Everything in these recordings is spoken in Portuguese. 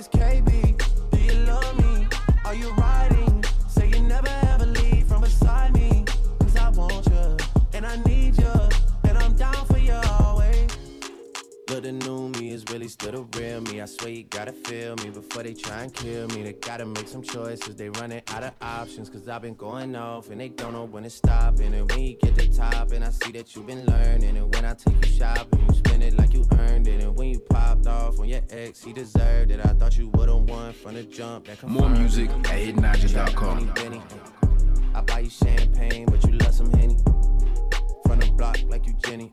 always care. Really still the real me. I swear you gotta feel me before they try and kill me. They gotta make some choices. They running out of options. Cause I've been going off and they don't know when to stop. And when you get to top, and I see that you've been learning. And when I take you shopping, you spend it like you earned it. And when you popped off on your ex, he deserved it. I thought you would've won from the jump. That More music at hiddenagent.com. I buy you champagne, but you love some Henny. From the block like you Jenny.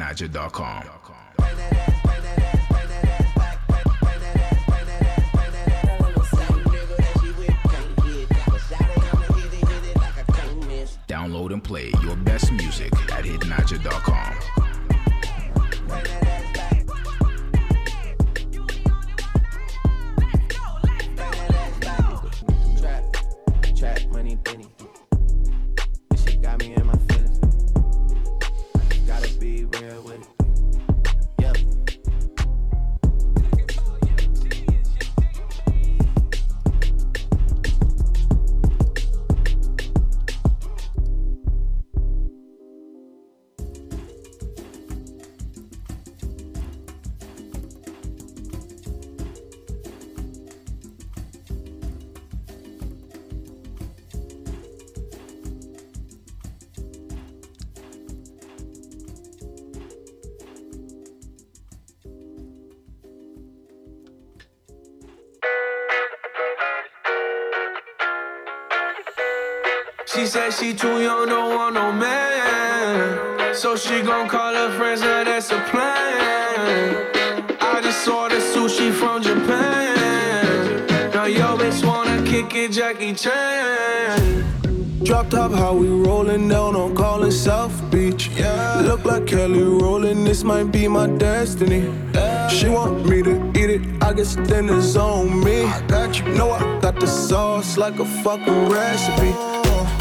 hiddenagent.com. Download and play your best music at hiddenagent.com. She said she too young, don't want no man. So she gon' call her friends, now that's a plan. I just saw the sushi from Japan. Now yo bitch wanna kick it, Jackie Chan. Drop top, how we rollin' down on callin' South Beach. Yeah. Look like Kelly rollin', this might be my destiny. She want me to eat it, I guess then it's on me. I got you. Know I got the sauce like a fucking recipe.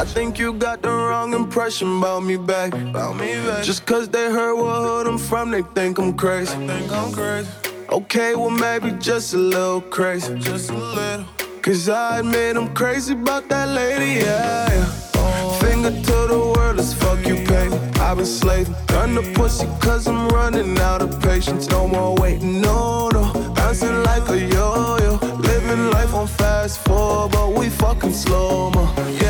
I think you got the wrong impression about me back. About me back. Just cause they heard what hood I'm from, they think I'm crazy. Think I'm crazy. Okay, well maybe just a little crazy. Just a little. Cause I admit I'm crazy about that lady, yeah. yeah. Finger to the world as fuck you pay. I've been slaving. Run the pussy cause I'm running out of patience. No more waiting, no, no. Bouncing like a yo yo. Living life on fast forward, but we fucking slow mo. Yeah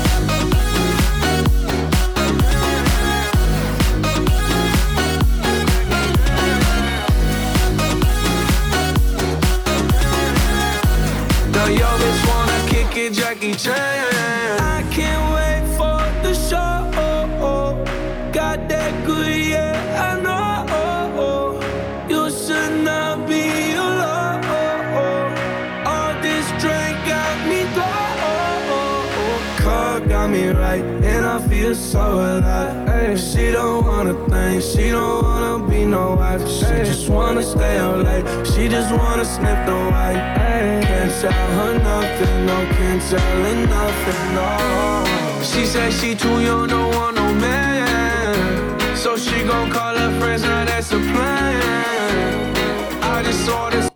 Now yo bitch wanna kick it, Jackie Chan. I can't wait for the show. Got that good, yeah, I know. You should not be alone. All this drink got me low. Car got me right, and I feel so alive. She don't wanna think, she don't wanna be no wife. She just wanna stay out late, she just wanna sniff the white. Can't tell her nothing, no, can't tell her nothing, no. She said she too young, don't want no man. So she gon' call her friends, now that's a plan. I just saw this.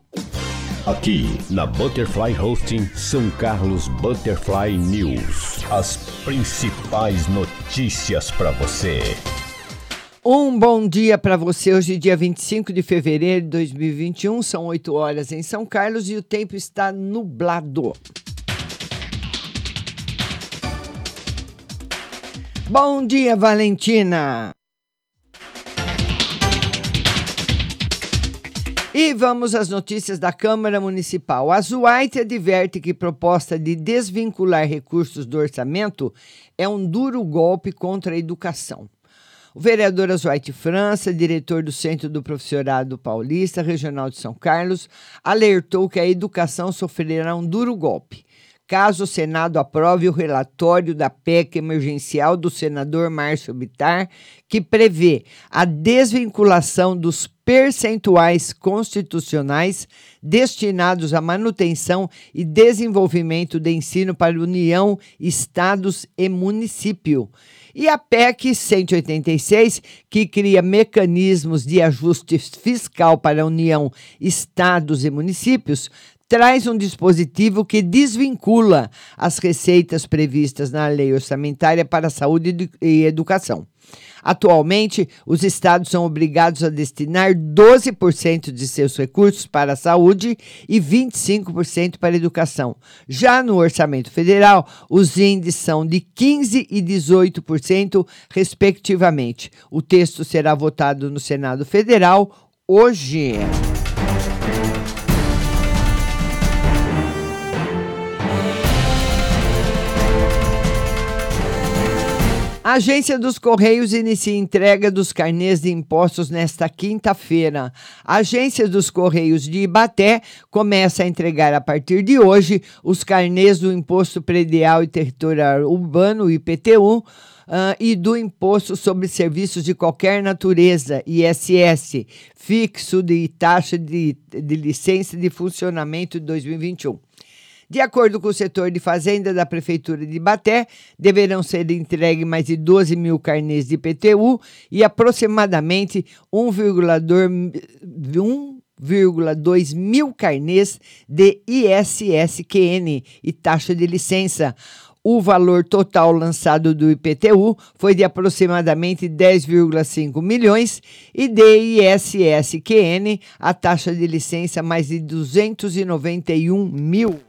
Aqui na Butterfly Hosting São Carlos Butterfly News. As principais notícias para você. Um bom dia para você. Hoje, dia 25 de fevereiro de 2021, são 8 horas em São Carlos e o tempo está nublado. Bom dia, Valentina. E vamos às notícias da Câmara Municipal. A Zuaite adverte que proposta de desvincular recursos do orçamento é um duro golpe contra a educação. O vereador Azuaite França, diretor do Centro do Professorado Paulista Regional de São Carlos, alertou que a educação sofrerá um duro golpe caso o Senado aprove o relatório da PEC emergencial do senador Márcio Bittar, que prevê a desvinculação dos percentuais constitucionais destinados à manutenção e desenvolvimento de ensino para União, estados e município. E a PEC 186, que cria mecanismos de ajuste fiscal para a União, estados e municípios, traz um dispositivo que desvincula as receitas previstas na lei orçamentária para saúde e educação. Atualmente, os estados são obrigados a destinar 12% de seus recursos para a saúde e 25% para a educação. Já no orçamento federal, os índices são de 15% e 18%, respectivamente. O texto será votado no Senado Federal hoje. A Agência dos Correios inicia entrega dos carnês de impostos nesta quinta-feira. A Agência dos Correios de Ibaté começa a entregar a partir de hoje os carnês do Imposto Predial e Territorial Urbano, IPTU, Uh, e do Imposto sobre Serviços de Qualquer Natureza, ISS, fixo de taxa de, de licença de funcionamento de 2021. De acordo com o setor de fazenda da Prefeitura de Ibaté, deverão ser entregues mais de 12 mil carnês de IPTU e aproximadamente 1,2 mil carnês de ISSQN e taxa de licença. O valor total lançado do IPTU foi de aproximadamente 10,5 milhões e de ISSQN a taxa de licença mais de 291 mil.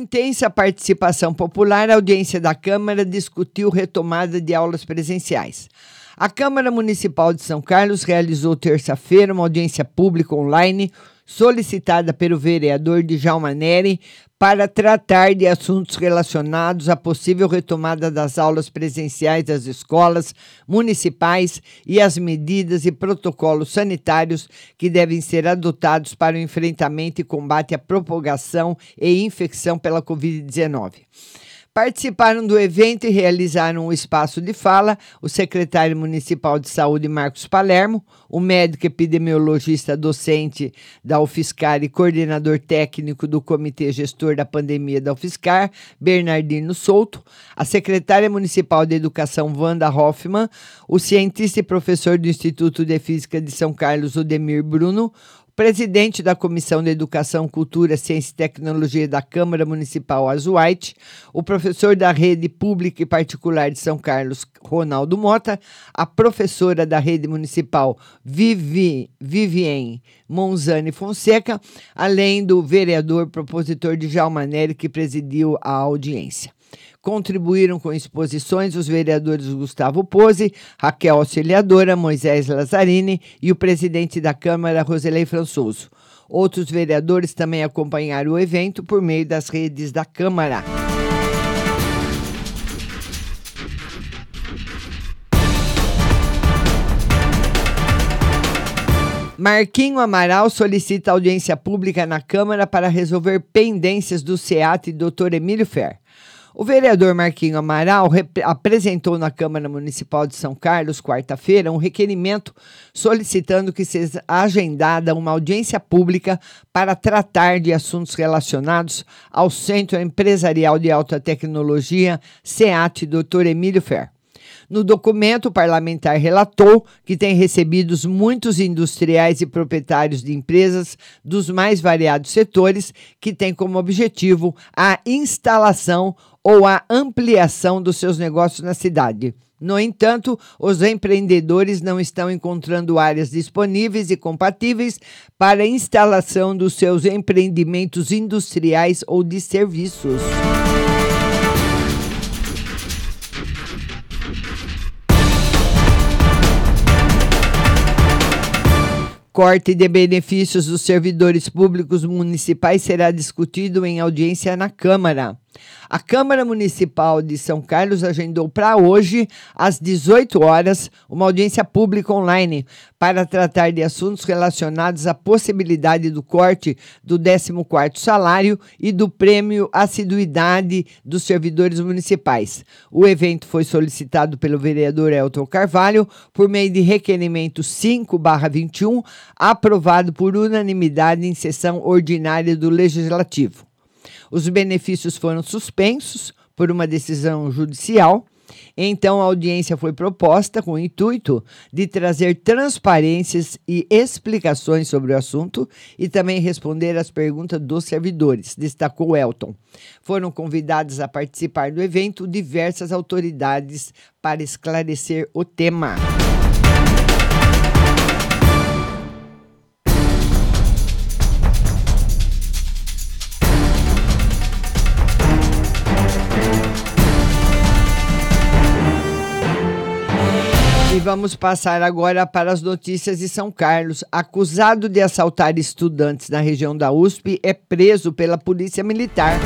Intensa participação popular, a audiência da Câmara discutiu retomada de aulas presenciais. A Câmara Municipal de São Carlos realizou terça-feira uma audiência pública online solicitada pelo vereador Djalma Neri para tratar de assuntos relacionados à possível retomada das aulas presenciais das escolas municipais e as medidas e protocolos sanitários que devem ser adotados para o enfrentamento e combate à propagação e infecção pela Covid-19. Participaram do evento e realizaram um espaço de fala o secretário municipal de saúde Marcos Palermo, o médico epidemiologista docente da UFSCar e coordenador técnico do Comitê Gestor da Pandemia da UFSCar, Bernardino Souto, a secretária municipal de Educação Wanda Hoffmann, o cientista e professor do Instituto de Física de São Carlos, Odemir Bruno, presidente da Comissão de Educação, Cultura, Ciência e Tecnologia da Câmara Municipal Azuaite, o professor da Rede Pública e Particular de São Carlos, Ronaldo Mota, a professora da Rede Municipal, Vivi, Vivien Monzani Fonseca, além do vereador propositor de Jalmanelli, que presidiu a audiência. Contribuíram com exposições os vereadores Gustavo Pose, Raquel Auxiliadora, Moisés Lazzarini e o presidente da Câmara, Roselei Françoso. Outros vereadores também acompanharam o evento por meio das redes da Câmara. Marquinho Amaral solicita audiência pública na Câmara para resolver pendências do SEAT e Dr. Emílio Fer. O vereador Marquinho Amaral apresentou na Câmara Municipal de São Carlos, quarta-feira, um requerimento solicitando que seja agendada uma audiência pública para tratar de assuntos relacionados ao Centro Empresarial de Alta Tecnologia, SEAT, Dr. Emílio Fer. No documento, o parlamentar relatou que tem recebido muitos industriais e proprietários de empresas dos mais variados setores que têm como objetivo a instalação ou a ampliação dos seus negócios na cidade. No entanto, os empreendedores não estão encontrando áreas disponíveis e compatíveis para a instalação dos seus empreendimentos industriais ou de serviços. Corte de benefícios dos servidores públicos municipais será discutido em audiência na Câmara. A Câmara Municipal de São Carlos agendou para hoje, às 18 horas, uma audiência pública online para tratar de assuntos relacionados à possibilidade do corte do 14º salário e do prêmio assiduidade dos servidores municipais. O evento foi solicitado pelo vereador Elton Carvalho por meio de requerimento 5/21, aprovado por unanimidade em sessão ordinária do Legislativo. Os benefícios foram suspensos por uma decisão judicial. Então, a audiência foi proposta com o intuito de trazer transparências e explicações sobre o assunto e também responder às perguntas dos servidores, destacou Elton. Foram convidadas a participar do evento diversas autoridades para esclarecer o tema. Vamos passar agora para as notícias de São Carlos. Acusado de assaltar estudantes na região da USP é preso pela Polícia Militar.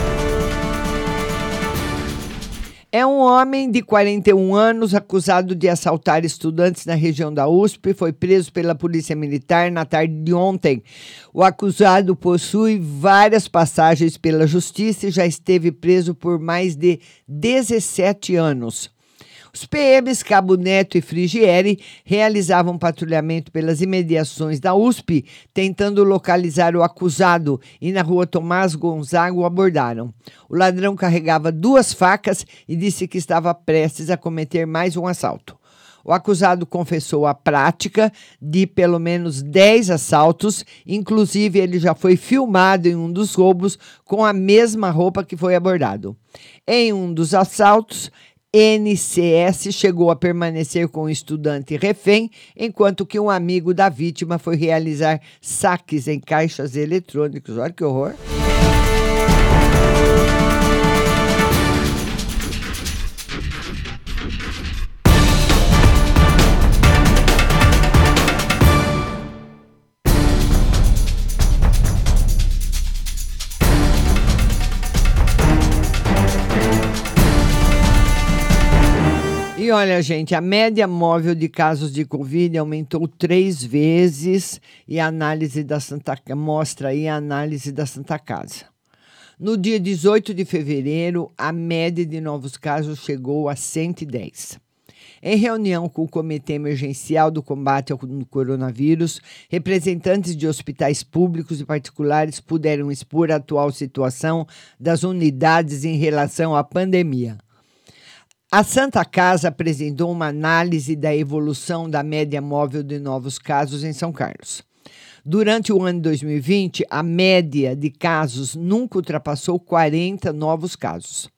É um homem de 41 anos acusado de assaltar estudantes na região da USP. Foi preso pela Polícia Militar na tarde de ontem. O acusado possui várias passagens pela Justiça e já esteve preso por mais de 17 anos. Os PMs Cabo Neto e Frigieri realizavam patrulhamento pelas imediações da USP, tentando localizar o acusado, e na rua Tomás Gonzaga o abordaram. O ladrão carregava duas facas e disse que estava prestes a cometer mais um assalto. O acusado confessou a prática de pelo menos 10 assaltos, inclusive ele já foi filmado em um dos roubos com a mesma roupa que foi abordado. Em um dos assaltos, NCS chegou a permanecer com o estudante refém, enquanto que um amigo da vítima foi realizar saques em caixas eletrônicos. Olha que horror! Olha, gente, a média móvel de casos de Covid aumentou três vezes e a análise da Santa mostra aí a análise da Santa Casa. No dia 18 de fevereiro, a média de novos casos chegou a 110. Em reunião com o Comitê Emergencial do Combate ao Coronavírus, representantes de hospitais públicos e particulares puderam expor a atual situação das unidades em relação à pandemia. A Santa Casa apresentou uma análise da evolução da média móvel de novos casos em São Carlos. Durante o ano de 2020, a média de casos nunca ultrapassou 40 novos casos.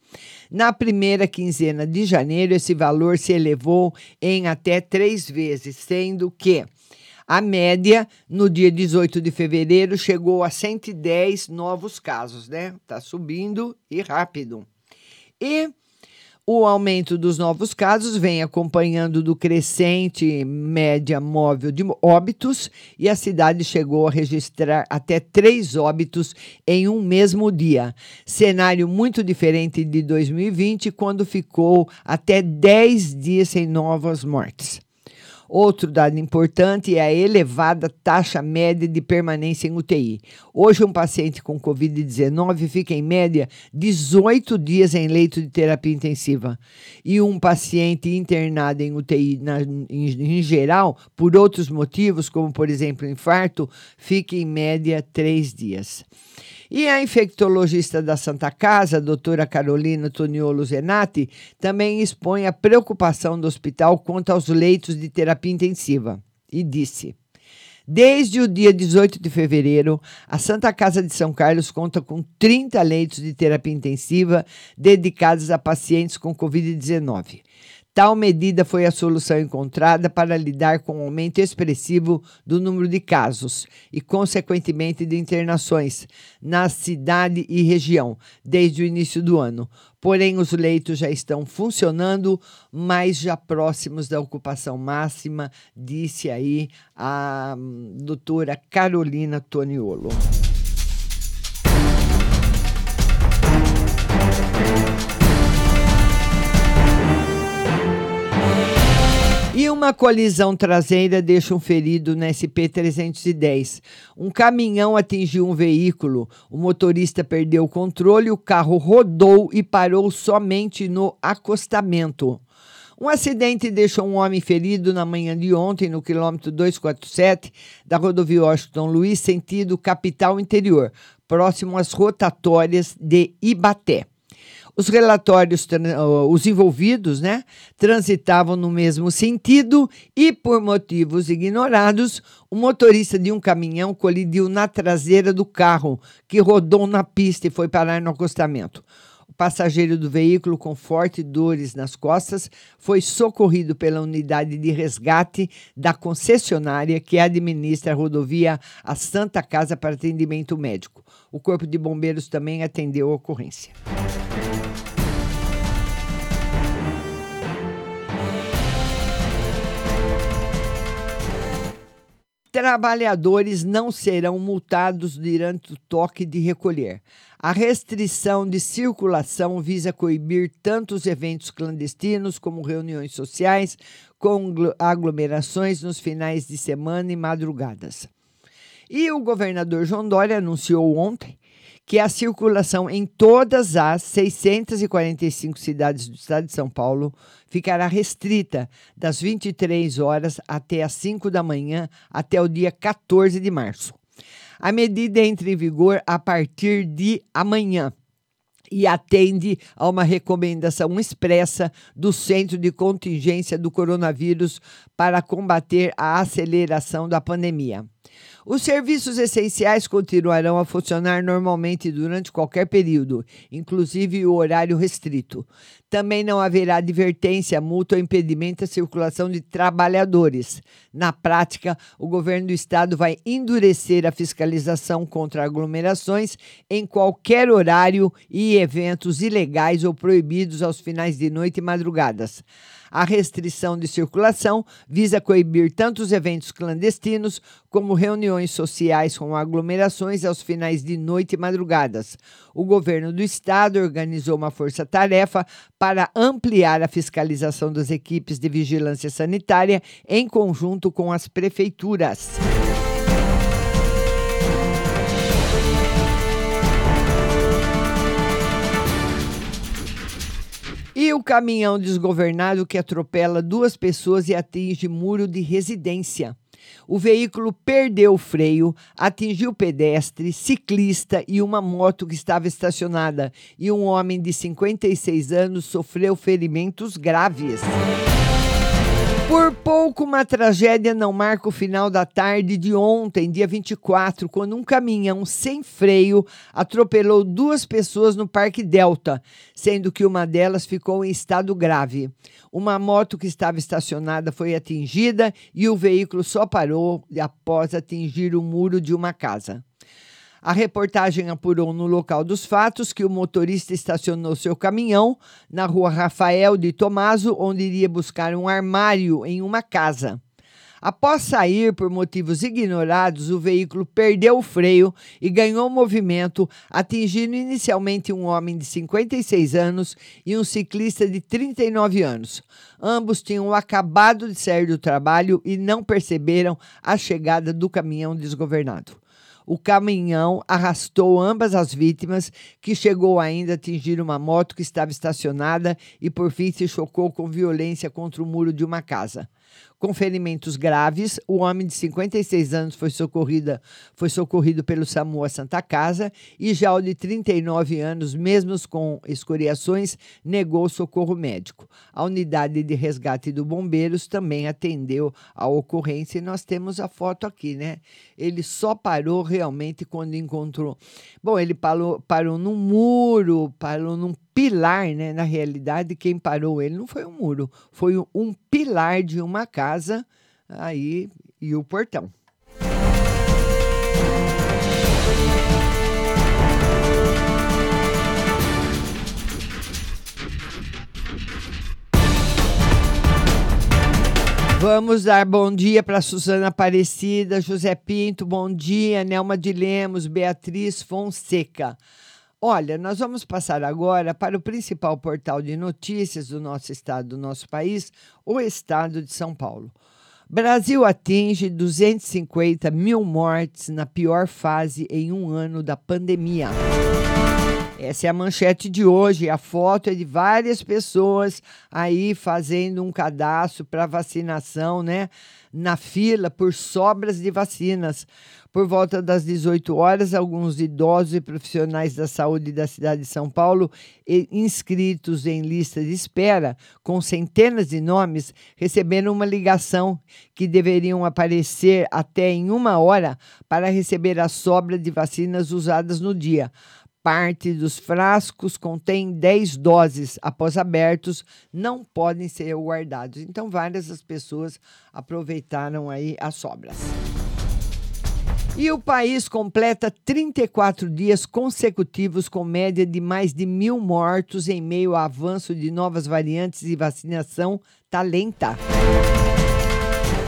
Na primeira quinzena de janeiro, esse valor se elevou em até três vezes, sendo que a média no dia 18 de fevereiro chegou a 110 novos casos, né? Tá subindo e rápido. E o aumento dos novos casos vem acompanhando do crescente média móvel de óbitos e a cidade chegou a registrar até três óbitos em um mesmo dia. Cenário muito diferente de 2020, quando ficou até 10 dias sem novas mortes. Outro dado importante é a elevada taxa média de permanência em UTI. Hoje, um paciente com Covid-19 fica, em média, 18 dias em leito de terapia intensiva. E um paciente internado em UTI, na, em, em geral, por outros motivos, como, por exemplo, infarto, fica, em média, 3 dias. E a infectologista da Santa Casa, doutora Carolina Toniolo Zenati, também expõe a preocupação do hospital quanto aos leitos de terapia intensiva e disse. Desde o dia 18 de fevereiro, a Santa Casa de São Carlos conta com 30 leitos de terapia intensiva dedicados a pacientes com Covid-19. Tal medida foi a solução encontrada para lidar com o aumento expressivo do número de casos e, consequentemente, de internações na cidade e região desde o início do ano. Porém, os leitos já estão funcionando, mas já próximos da ocupação máxima, disse aí a hum, doutora Carolina Toniolo. E uma colisão traseira deixa um ferido na SP-310. Um caminhão atingiu um veículo, o motorista perdeu o controle, o carro rodou e parou somente no acostamento. Um acidente deixou um homem ferido na manhã de ontem no quilômetro 247 da rodovia Washington Luiz, sentido capital interior, próximo às rotatórias de Ibaté. Os relatórios, os envolvidos, né, transitavam no mesmo sentido e, por motivos ignorados, o motorista de um caminhão colidiu na traseira do carro, que rodou na pista e foi parar no acostamento. O passageiro do veículo, com fortes dores nas costas, foi socorrido pela unidade de resgate da concessionária que administra a rodovia a Santa Casa para atendimento médico. O Corpo de Bombeiros também atendeu a ocorrência. Trabalhadores não serão multados durante o toque de recolher. A restrição de circulação visa coibir tanto os eventos clandestinos como reuniões sociais com aglomerações nos finais de semana e madrugadas. E o governador João Dória anunciou ontem que a circulação em todas as 645 cidades do estado de São Paulo ficará restrita das 23 horas até as 5 da manhã até o dia 14 de março. A medida entra em vigor a partir de amanhã e atende a uma recomendação expressa do Centro de Contingência do Coronavírus para combater a aceleração da pandemia. Os serviços essenciais continuarão a funcionar normalmente durante qualquer período, inclusive o horário restrito. Também não haverá advertência, multa ou impedimento à circulação de trabalhadores. Na prática, o governo do estado vai endurecer a fiscalização contra aglomerações em qualquer horário e eventos ilegais ou proibidos aos finais de noite e madrugadas. A restrição de circulação visa coibir tanto os eventos clandestinos como reuniões sociais com aglomerações aos finais de noite e madrugadas. O governo do estado organizou uma força-tarefa para ampliar a fiscalização das equipes de vigilância sanitária em conjunto com as prefeituras. O caminhão desgovernado que atropela duas pessoas e atinge muro de residência. O veículo perdeu o freio, atingiu pedestre, ciclista e uma moto que estava estacionada, e um homem de 56 anos sofreu ferimentos graves. Por pouco, uma tragédia não marca o final da tarde de ontem, dia 24, quando um caminhão sem freio atropelou duas pessoas no Parque Delta, sendo que uma delas ficou em estado grave. Uma moto que estava estacionada foi atingida e o veículo só parou após atingir o muro de uma casa. A reportagem apurou no local dos fatos que o motorista estacionou seu caminhão na rua Rafael de Tomaso, onde iria buscar um armário em uma casa. Após sair por motivos ignorados, o veículo perdeu o freio e ganhou movimento, atingindo inicialmente um homem de 56 anos e um ciclista de 39 anos. Ambos tinham acabado de sair do trabalho e não perceberam a chegada do caminhão desgovernado. O caminhão arrastou ambas as vítimas, que chegou ainda a atingir uma moto que estava estacionada e, por fim, se chocou com violência contra o muro de uma casa com ferimentos graves. O homem de 56 anos foi, socorrida, foi socorrido pelo SAMU à Santa Casa e já o de 39 anos, mesmo com escoriações, negou socorro médico. A unidade de resgate do Bombeiros também atendeu a ocorrência e nós temos a foto aqui, né? Ele só parou realmente quando encontrou. Bom, ele parou, parou num muro, parou num pilar, né? Na realidade, quem parou ele não foi um muro, foi um pilar de uma casa aí e o portão. Vamos dar bom dia para Suzana Aparecida, José Pinto, bom dia, Nelma de Lemos, Beatriz Fonseca. Olha, nós vamos passar agora para o principal portal de notícias do nosso estado, do nosso país, o estado de São Paulo. Brasil atinge 250 mil mortes na pior fase em um ano da pandemia. Essa é a manchete de hoje. A foto é de várias pessoas aí fazendo um cadastro para vacinação, né? Na fila por sobras de vacinas. Por volta das 18 horas, alguns idosos e profissionais da saúde da cidade de São Paulo, inscritos em lista de espera, com centenas de nomes, receberam uma ligação que deveriam aparecer até em uma hora para receber a sobra de vacinas usadas no dia parte dos frascos contém 10 doses. Após abertos, não podem ser guardados. Então, várias das pessoas aproveitaram aí as sobras. E o país completa 34 dias consecutivos com média de mais de mil mortos em meio ao avanço de novas variantes e vacinação tá lenta.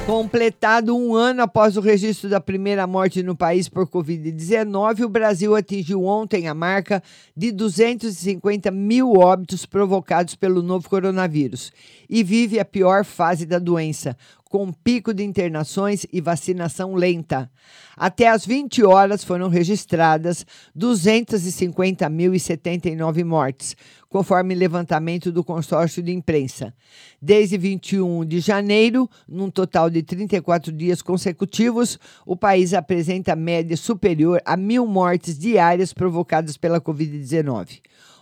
Completado um ano após o registro da primeira morte no país por Covid-19, o Brasil atingiu ontem a marca de 250 mil óbitos provocados pelo novo coronavírus e vive a pior fase da doença, com pico de internações e vacinação lenta. Até às 20 horas foram registradas 250.079 mortes, conforme levantamento do consórcio de imprensa. Desde 21 de janeiro, num total de 34 dias consecutivos, o país apresenta média superior a mil mortes diárias provocadas pela Covid-19.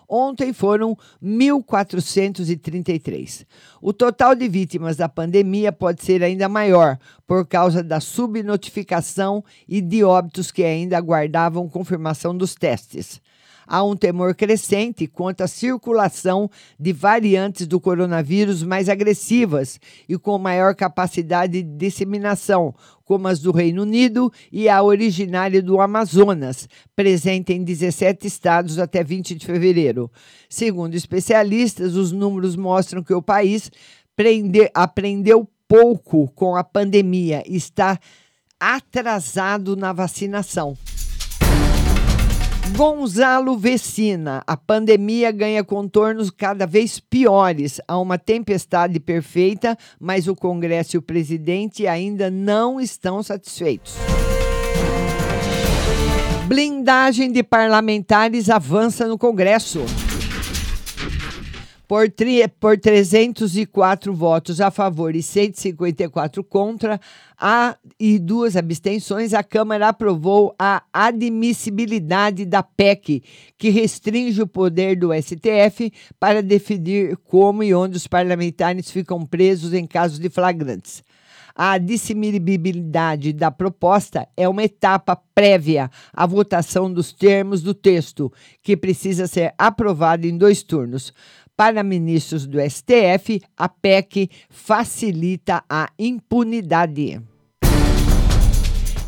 Ontem foram 1.433. O total de vítimas da pandemia pode ser ainda maior por causa da subnotificação e de óbitos que ainda aguardavam confirmação dos testes há um temor crescente quanto à circulação de variantes do coronavírus mais agressivas e com maior capacidade de disseminação, como as do Reino Unido e a originária do Amazonas, presente em 17 estados até 20 de fevereiro. Segundo especialistas, os números mostram que o país prende, aprendeu pouco com a pandemia e está atrasado na vacinação. Gonzalo Vecina, a pandemia ganha contornos cada vez piores. Há uma tempestade perfeita, mas o Congresso e o presidente ainda não estão satisfeitos. Blindagem de parlamentares avança no Congresso. Por, tri, por 304 votos a favor e 154 contra a, e duas abstenções, a Câmara aprovou a admissibilidade da PEC, que restringe o poder do STF para definir como e onde os parlamentares ficam presos em casos de flagrantes. A dissimilabilidade da proposta é uma etapa prévia à votação dos termos do texto, que precisa ser aprovado em dois turnos. Para ministros do STF, a PEC facilita a impunidade.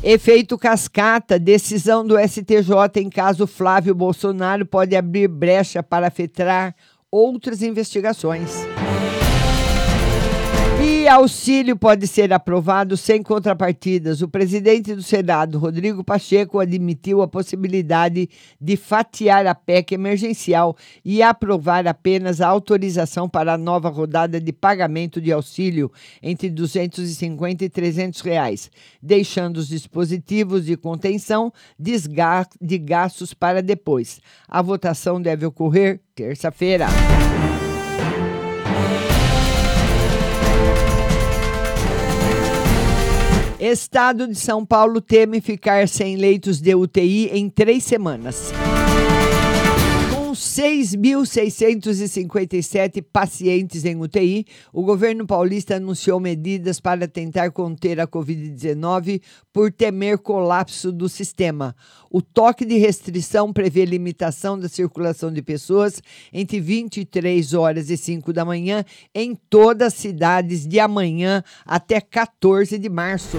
Efeito cascata, decisão do STJ em caso Flávio Bolsonaro pode abrir brecha para afetar outras investigações. Auxílio pode ser aprovado sem contrapartidas. O presidente do Senado, Rodrigo Pacheco, admitiu a possibilidade de fatiar a PEC emergencial e aprovar apenas a autorização para a nova rodada de pagamento de auxílio entre 250 e 300 reais, deixando os dispositivos de contenção de gastos para depois. A votação deve ocorrer terça-feira. Estado de São Paulo teme ficar sem leitos de UTI em três semanas. 6.657 pacientes em UTI, o governo paulista anunciou medidas para tentar conter a Covid-19 por temer colapso do sistema. O toque de restrição prevê limitação da circulação de pessoas entre 23 horas e 5 da manhã em todas as cidades de amanhã até 14 de março.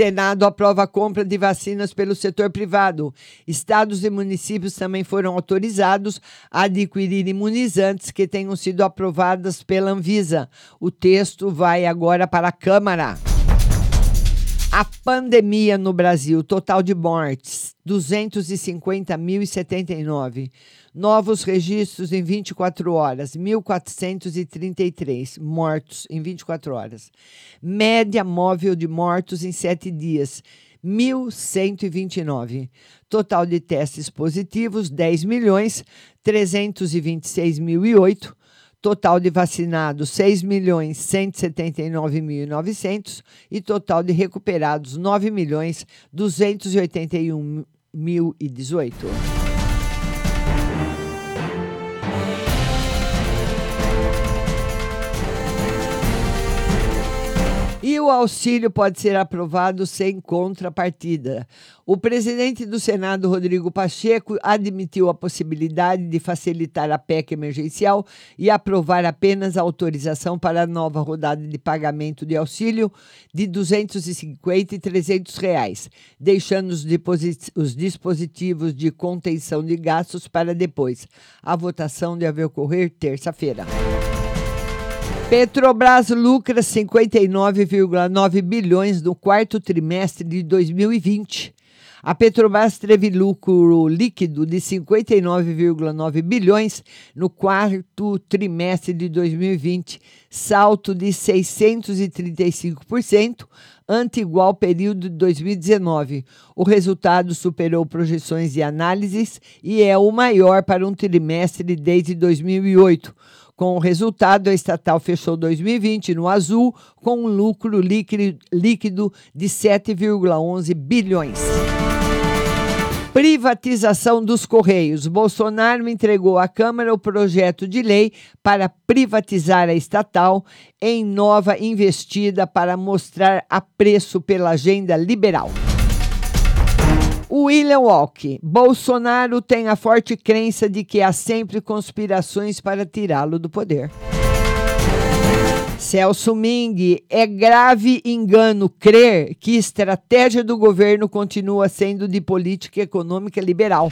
Senado aprova a compra de vacinas pelo setor privado. Estados e municípios também foram autorizados a adquirir imunizantes que tenham sido aprovadas pela Anvisa. O texto vai agora para a Câmara. A pandemia no Brasil, total de mortes, 250.079. Novos registros em 24 horas, 1.433 mortos em 24 horas. Média móvel de mortos em 7 dias, 1.129. Total de testes positivos, 10 milhões 326 mil e oito. Total de vacinados, 6 milhões 179.900 e total de recuperados, 9 milhões 281 e 18. O auxílio pode ser aprovado sem contrapartida. O presidente do Senado, Rodrigo Pacheco, admitiu a possibilidade de facilitar a PEC emergencial e aprovar apenas a autorização para a nova rodada de pagamento de auxílio de R$ 250 e 300 reais, deixando os, os dispositivos de contenção de gastos para depois. A votação deve ocorrer terça-feira. Petrobras lucra 59,9 bilhões no quarto trimestre de 2020. A Petrobras teve lucro líquido de 59,9 bilhões no quarto trimestre de 2020, salto de 635% ante igual período de 2019. O resultado superou projeções de análises e é o maior para um trimestre desde 2008 com o resultado, a estatal fechou 2020 no azul, com um lucro líquido de 7,11 bilhões. Privatização dos Correios. Bolsonaro entregou à Câmara o projeto de lei para privatizar a estatal em nova investida para mostrar apreço pela agenda liberal. William Walk. Bolsonaro tem a forte crença de que há sempre conspirações para tirá-lo do poder. Celso Ming, é grave engano crer que estratégia do governo continua sendo de política econômica liberal.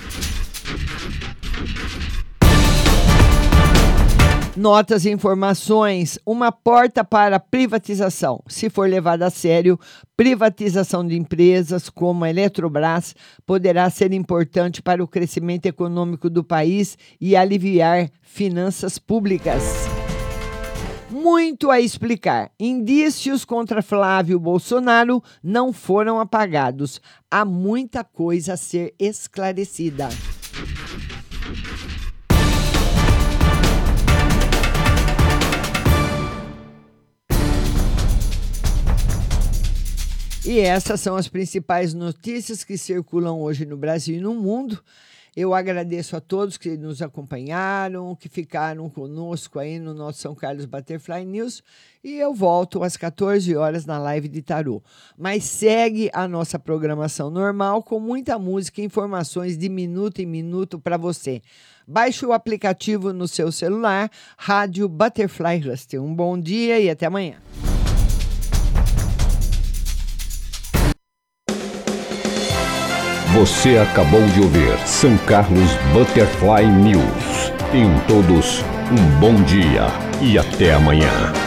Notas e informações: uma porta para privatização. Se for levada a sério, privatização de empresas como a Eletrobras poderá ser importante para o crescimento econômico do país e aliviar finanças públicas. Muito a explicar. Indícios contra Flávio Bolsonaro não foram apagados. Há muita coisa a ser esclarecida. E essas são as principais notícias que circulam hoje no Brasil e no mundo. Eu agradeço a todos que nos acompanharam, que ficaram conosco aí no nosso São Carlos Butterfly News. E eu volto às 14 horas na live de tarô. Mas segue a nossa programação normal com muita música e informações de minuto em minuto para você. Baixe o aplicativo no seu celular, Rádio Butterfly Rust. Um bom dia e até amanhã. Você acabou de ouvir São Carlos Butterfly News. Tenham todos um bom dia e até amanhã.